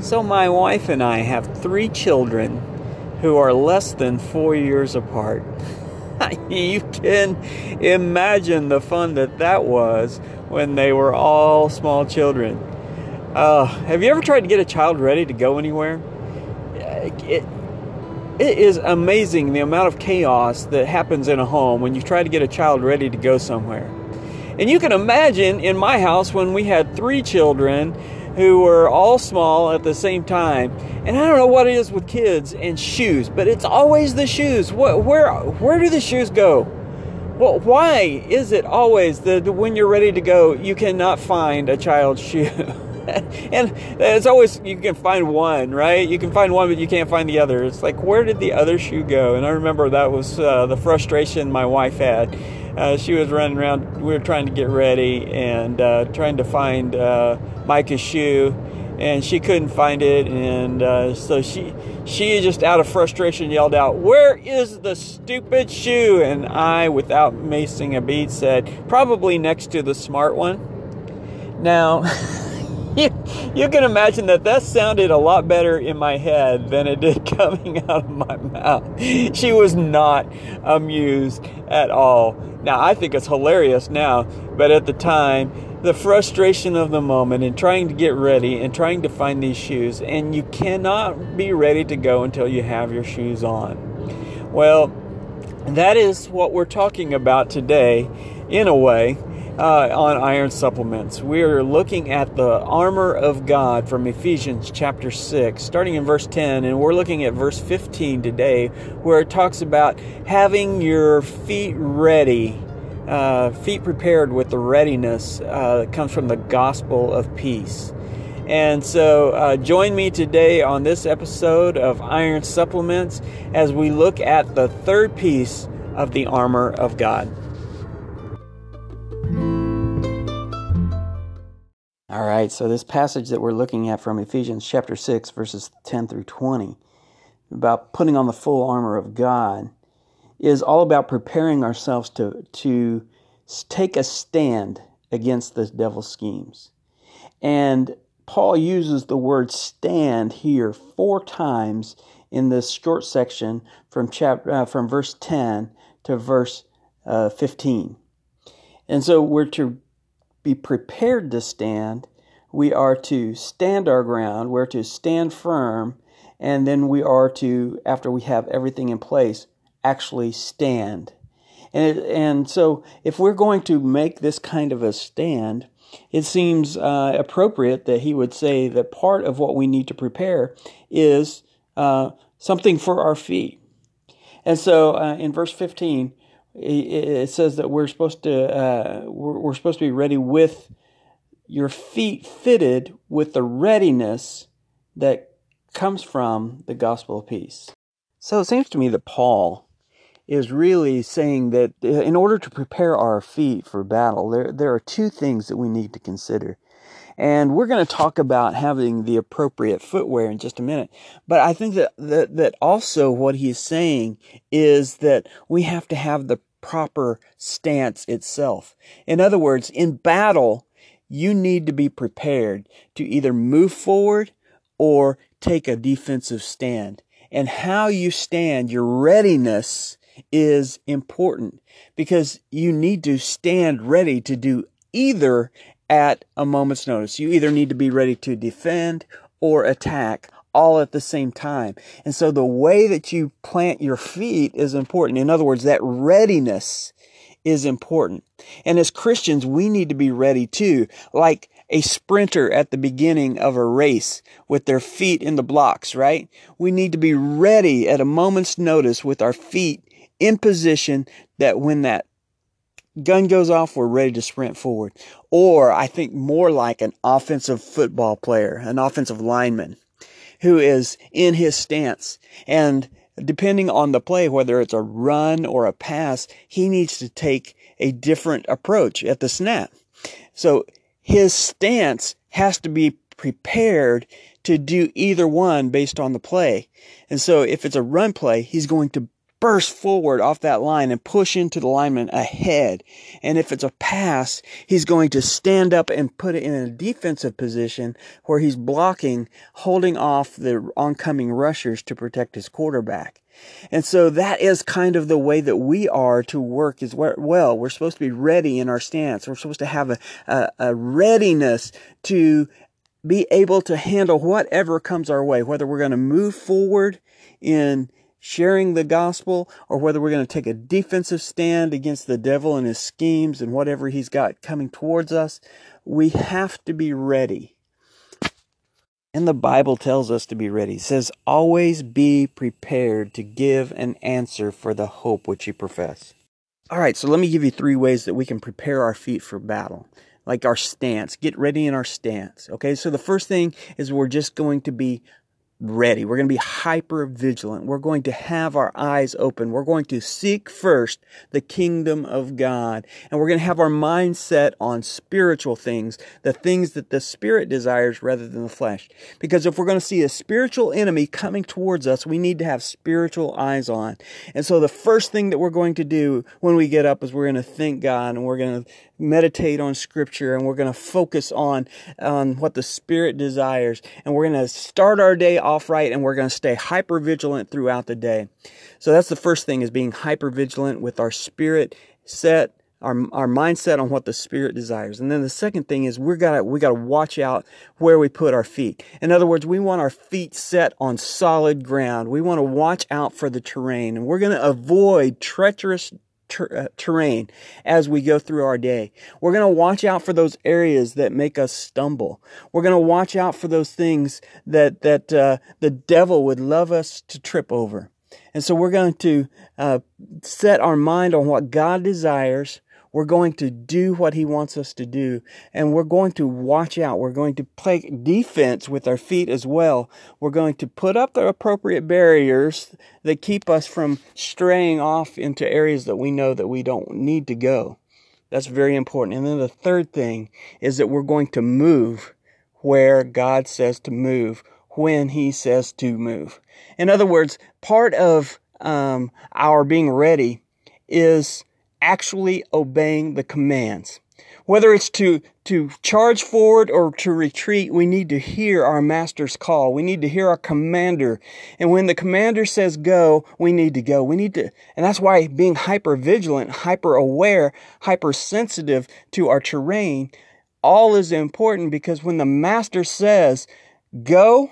So, my wife and I have three children who are less than four years apart. you can imagine the fun that that was when they were all small children. Uh, have you ever tried to get a child ready to go anywhere? It, it is amazing the amount of chaos that happens in a home when you try to get a child ready to go somewhere. And you can imagine in my house when we had three children who were all small at the same time. And I don't know what it is with kids and shoes, but it's always the shoes. What, where, where do the shoes go? Well, why is it always that when you're ready to go, you cannot find a child's shoe? and it's always you can find one, right? You can find one, but you can't find the other. It's like where did the other shoe go? And I remember that was uh, the frustration my wife had uh, she was running around. We were trying to get ready and uh, trying to find uh, Micah's shoe, and she couldn't find it. And uh, so she she just out of frustration yelled out, "Where is the stupid shoe?" And I, without macing a beat, said, "Probably next to the smart one." Now. you, you can imagine that that sounded a lot better in my head than it did coming out of my mouth. She was not amused at all. Now, I think it's hilarious now, but at the time, the frustration of the moment and trying to get ready and trying to find these shoes, and you cannot be ready to go until you have your shoes on. Well, that is what we're talking about today, in a way uh, on iron supplements. We are looking at the armor of God from Ephesians chapter 6, starting in verse 10, and we're looking at verse 15 today, where it talks about having your feet ready. Uh, feet prepared with the readiness uh, that comes from the gospel of peace. And so, uh, join me today on this episode of Iron Supplements as we look at the third piece of the armor of God. All right, so this passage that we're looking at from Ephesians chapter 6, verses 10 through 20, about putting on the full armor of God, is all about preparing ourselves to, to take a stand against the devil's schemes. And Paul uses the word stand here four times in this short section from, chapter, uh, from verse 10 to verse uh, 15. And so we're to be prepared to stand. We are to stand our ground. We're to stand firm. And then we are to, after we have everything in place, actually stand. And, it, and so, if we're going to make this kind of a stand, it seems uh, appropriate that he would say that part of what we need to prepare is uh, something for our feet. And so, uh, in verse 15, it says that we're supposed to uh, we're, we're supposed to be ready with your feet fitted with the readiness that comes from the gospel of peace. So it seems to me that Paul is really saying that uh, in order to prepare our feet for battle, there, there are two things that we need to consider. And we're going to talk about having the appropriate footwear in just a minute. But I think that, that, that also what he's saying is that we have to have the proper stance itself. In other words, in battle, you need to be prepared to either move forward or take a defensive stand. And how you stand, your readiness is important because you need to stand ready to do either at a moment's notice. You either need to be ready to defend or attack all at the same time. And so the way that you plant your feet is important. In other words, that readiness is important. And as Christians, we need to be ready too, like a sprinter at the beginning of a race with their feet in the blocks, right? We need to be ready at a moment's notice with our feet in position that when that gun goes off, we're ready to sprint forward. Or I think more like an offensive football player, an offensive lineman who is in his stance. And depending on the play, whether it's a run or a pass, he needs to take a different approach at the snap. So his stance has to be prepared to do either one based on the play. And so if it's a run play, he's going to burst forward off that line and push into the lineman ahead. And if it's a pass, he's going to stand up and put it in a defensive position where he's blocking, holding off the oncoming rushers to protect his quarterback. And so that is kind of the way that we are to work as well. We're supposed to be ready in our stance. We're supposed to have a, a, a readiness to be able to handle whatever comes our way, whether we're going to move forward in sharing the gospel or whether we're going to take a defensive stand against the devil and his schemes and whatever he's got coming towards us. We have to be ready. And the Bible tells us to be ready. It says, always be prepared to give an answer for the hope which you profess. All right, so let me give you three ways that we can prepare our feet for battle like our stance, get ready in our stance. Okay, so the first thing is we're just going to be ready. We're going to be hyper vigilant. We're going to have our eyes open. We're going to seek first the kingdom of God. And we're going to have our mindset on spiritual things, the things that the spirit desires rather than the flesh. Because if we're going to see a spiritual enemy coming towards us, we need to have spiritual eyes on. And so the first thing that we're going to do when we get up is we're going to thank God and we're going to meditate on scripture and we're going to focus on on what the spirit desires and we're going to start our day right and we're going to stay hyper vigilant throughout the day. So that's the first thing is being hyper vigilant with our spirit set our, our mindset on what the spirit desires. And then the second thing is we got we got to watch out where we put our feet. In other words we want our feet set on solid ground. We want to watch out for the terrain and we're going to avoid treacherous ter- uh, terrain as we go through our day. We're going to watch out for those areas that make us stumble. We're going to watch out for those things that that uh, the devil would love us to trip over. And so we're going to uh, set our mind on what God desires we're going to do what he wants us to do. And we're going to watch out. We're going to play defense with our feet as well. We're going to put up the appropriate barriers that keep us from straying off into areas that we know that we don't need to go. That's very important. And then the third thing is that we're going to move where God says to move when he says to move. In other words, part of um, our being ready is actually obeying the commands. Whether it's to, to charge forward or to retreat, we need to hear our master's call. We need to hear our commander. And when the commander says go, we need to go. We need to, and that's why being hyper vigilant, hyper aware, hypersensitive to our terrain, all is important because when the master says go,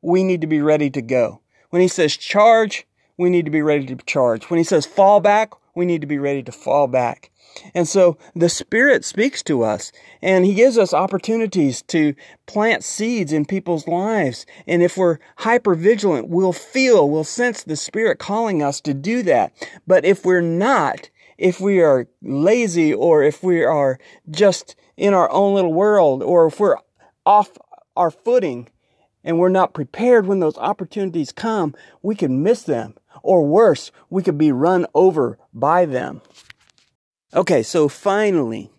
we need to be ready to go. When he says charge, we need to be ready to charge. When he says fall back, we need to be ready to fall back. And so the Spirit speaks to us and He gives us opportunities to plant seeds in people's lives. And if we're hyper vigilant, we'll feel, we'll sense the Spirit calling us to do that. But if we're not, if we are lazy or if we are just in our own little world or if we're off our footing and we're not prepared when those opportunities come, we can miss them. Or worse, we could be run over by them. Okay, so finally,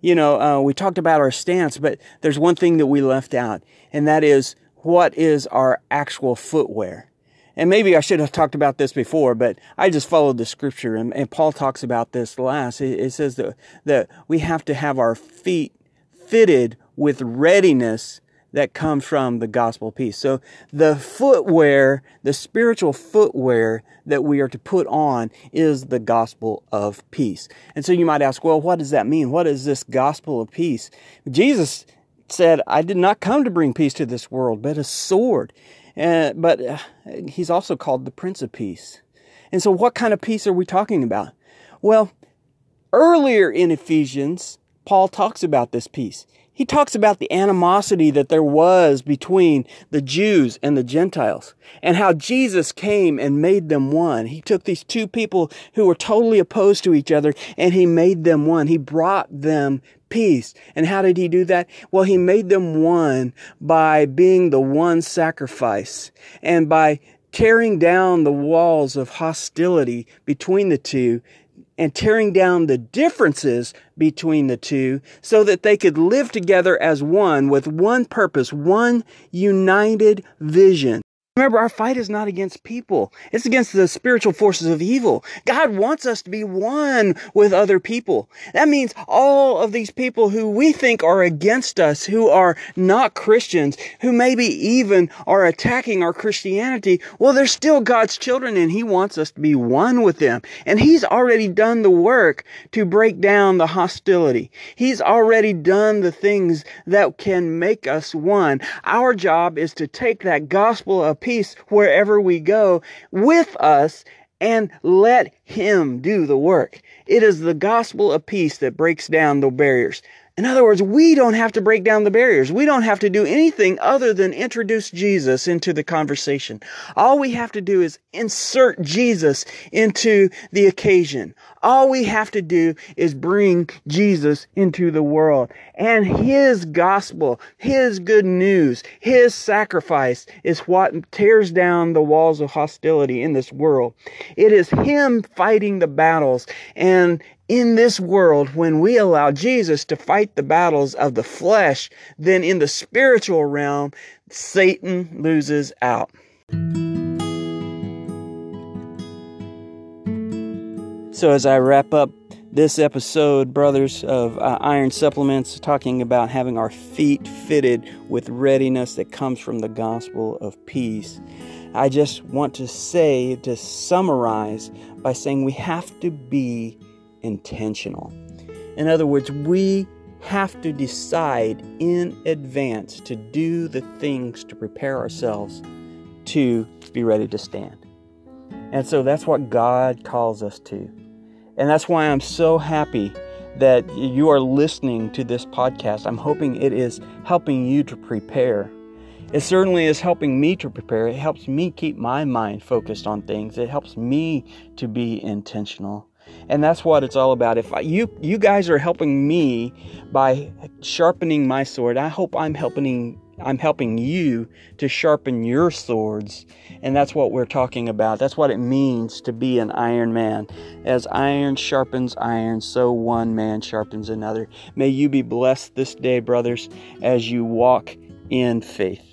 you know, uh, we talked about our stance, but there's one thing that we left out, and that is what is our actual footwear? And maybe I should have talked about this before, but I just followed the scripture, and, and Paul talks about this last. It, it says that, that we have to have our feet fitted with readiness that comes from the gospel peace. So the footwear, the spiritual footwear that we are to put on is the gospel of peace. And so you might ask, well, what does that mean? What is this gospel of peace? Jesus said, I did not come to bring peace to this world, but a sword. Uh, but uh, he's also called the Prince of Peace. And so what kind of peace are we talking about? Well, earlier in Ephesians, Paul talks about this peace. He talks about the animosity that there was between the Jews and the Gentiles and how Jesus came and made them one. He took these two people who were totally opposed to each other and he made them one. He brought them peace. And how did he do that? Well, he made them one by being the one sacrifice and by tearing down the walls of hostility between the two and tearing down the differences between the two so that they could live together as one with one purpose, one united vision. Remember, our fight is not against people. It's against the spiritual forces of evil. God wants us to be one with other people. That means all of these people who we think are against us, who are not Christians, who maybe even are attacking our Christianity, well, they're still God's children and He wants us to be one with them. And He's already done the work to break down the hostility. He's already done the things that can make us one. Our job is to take that gospel of peace wherever we go with us and let Him do the work. It is the gospel of peace that breaks down the barriers. In other words, we don't have to break down the barriers. We don't have to do anything other than introduce Jesus into the conversation. All we have to do is insert Jesus into the occasion. All we have to do is bring Jesus into the world. And His gospel, His good news, His sacrifice is what tears down the walls of hostility in this world. It is Him fighting the battles and in this world, when we allow Jesus to fight the battles of the flesh, then in the spiritual realm, Satan loses out. So, as I wrap up this episode, brothers, of uh, Iron Supplements, talking about having our feet fitted with readiness that comes from the gospel of peace, I just want to say, to summarize, by saying we have to be intentional. In other words, we have to decide in advance to do the things to prepare ourselves to be ready to stand. And so that's what God calls us to. And that's why I'm so happy that you are listening to this podcast. I'm hoping it is helping you to prepare. It certainly is helping me to prepare. It helps me keep my mind focused on things. It helps me to be intentional and that's what it's all about. If I, you you guys are helping me by sharpening my sword i hope i'm helping i'm helping you to sharpen your swords. And that's what we're talking about. That's what it means to be an iron man. As iron sharpens iron so one man sharpens another. May you be blessed this day brothers as you walk in faith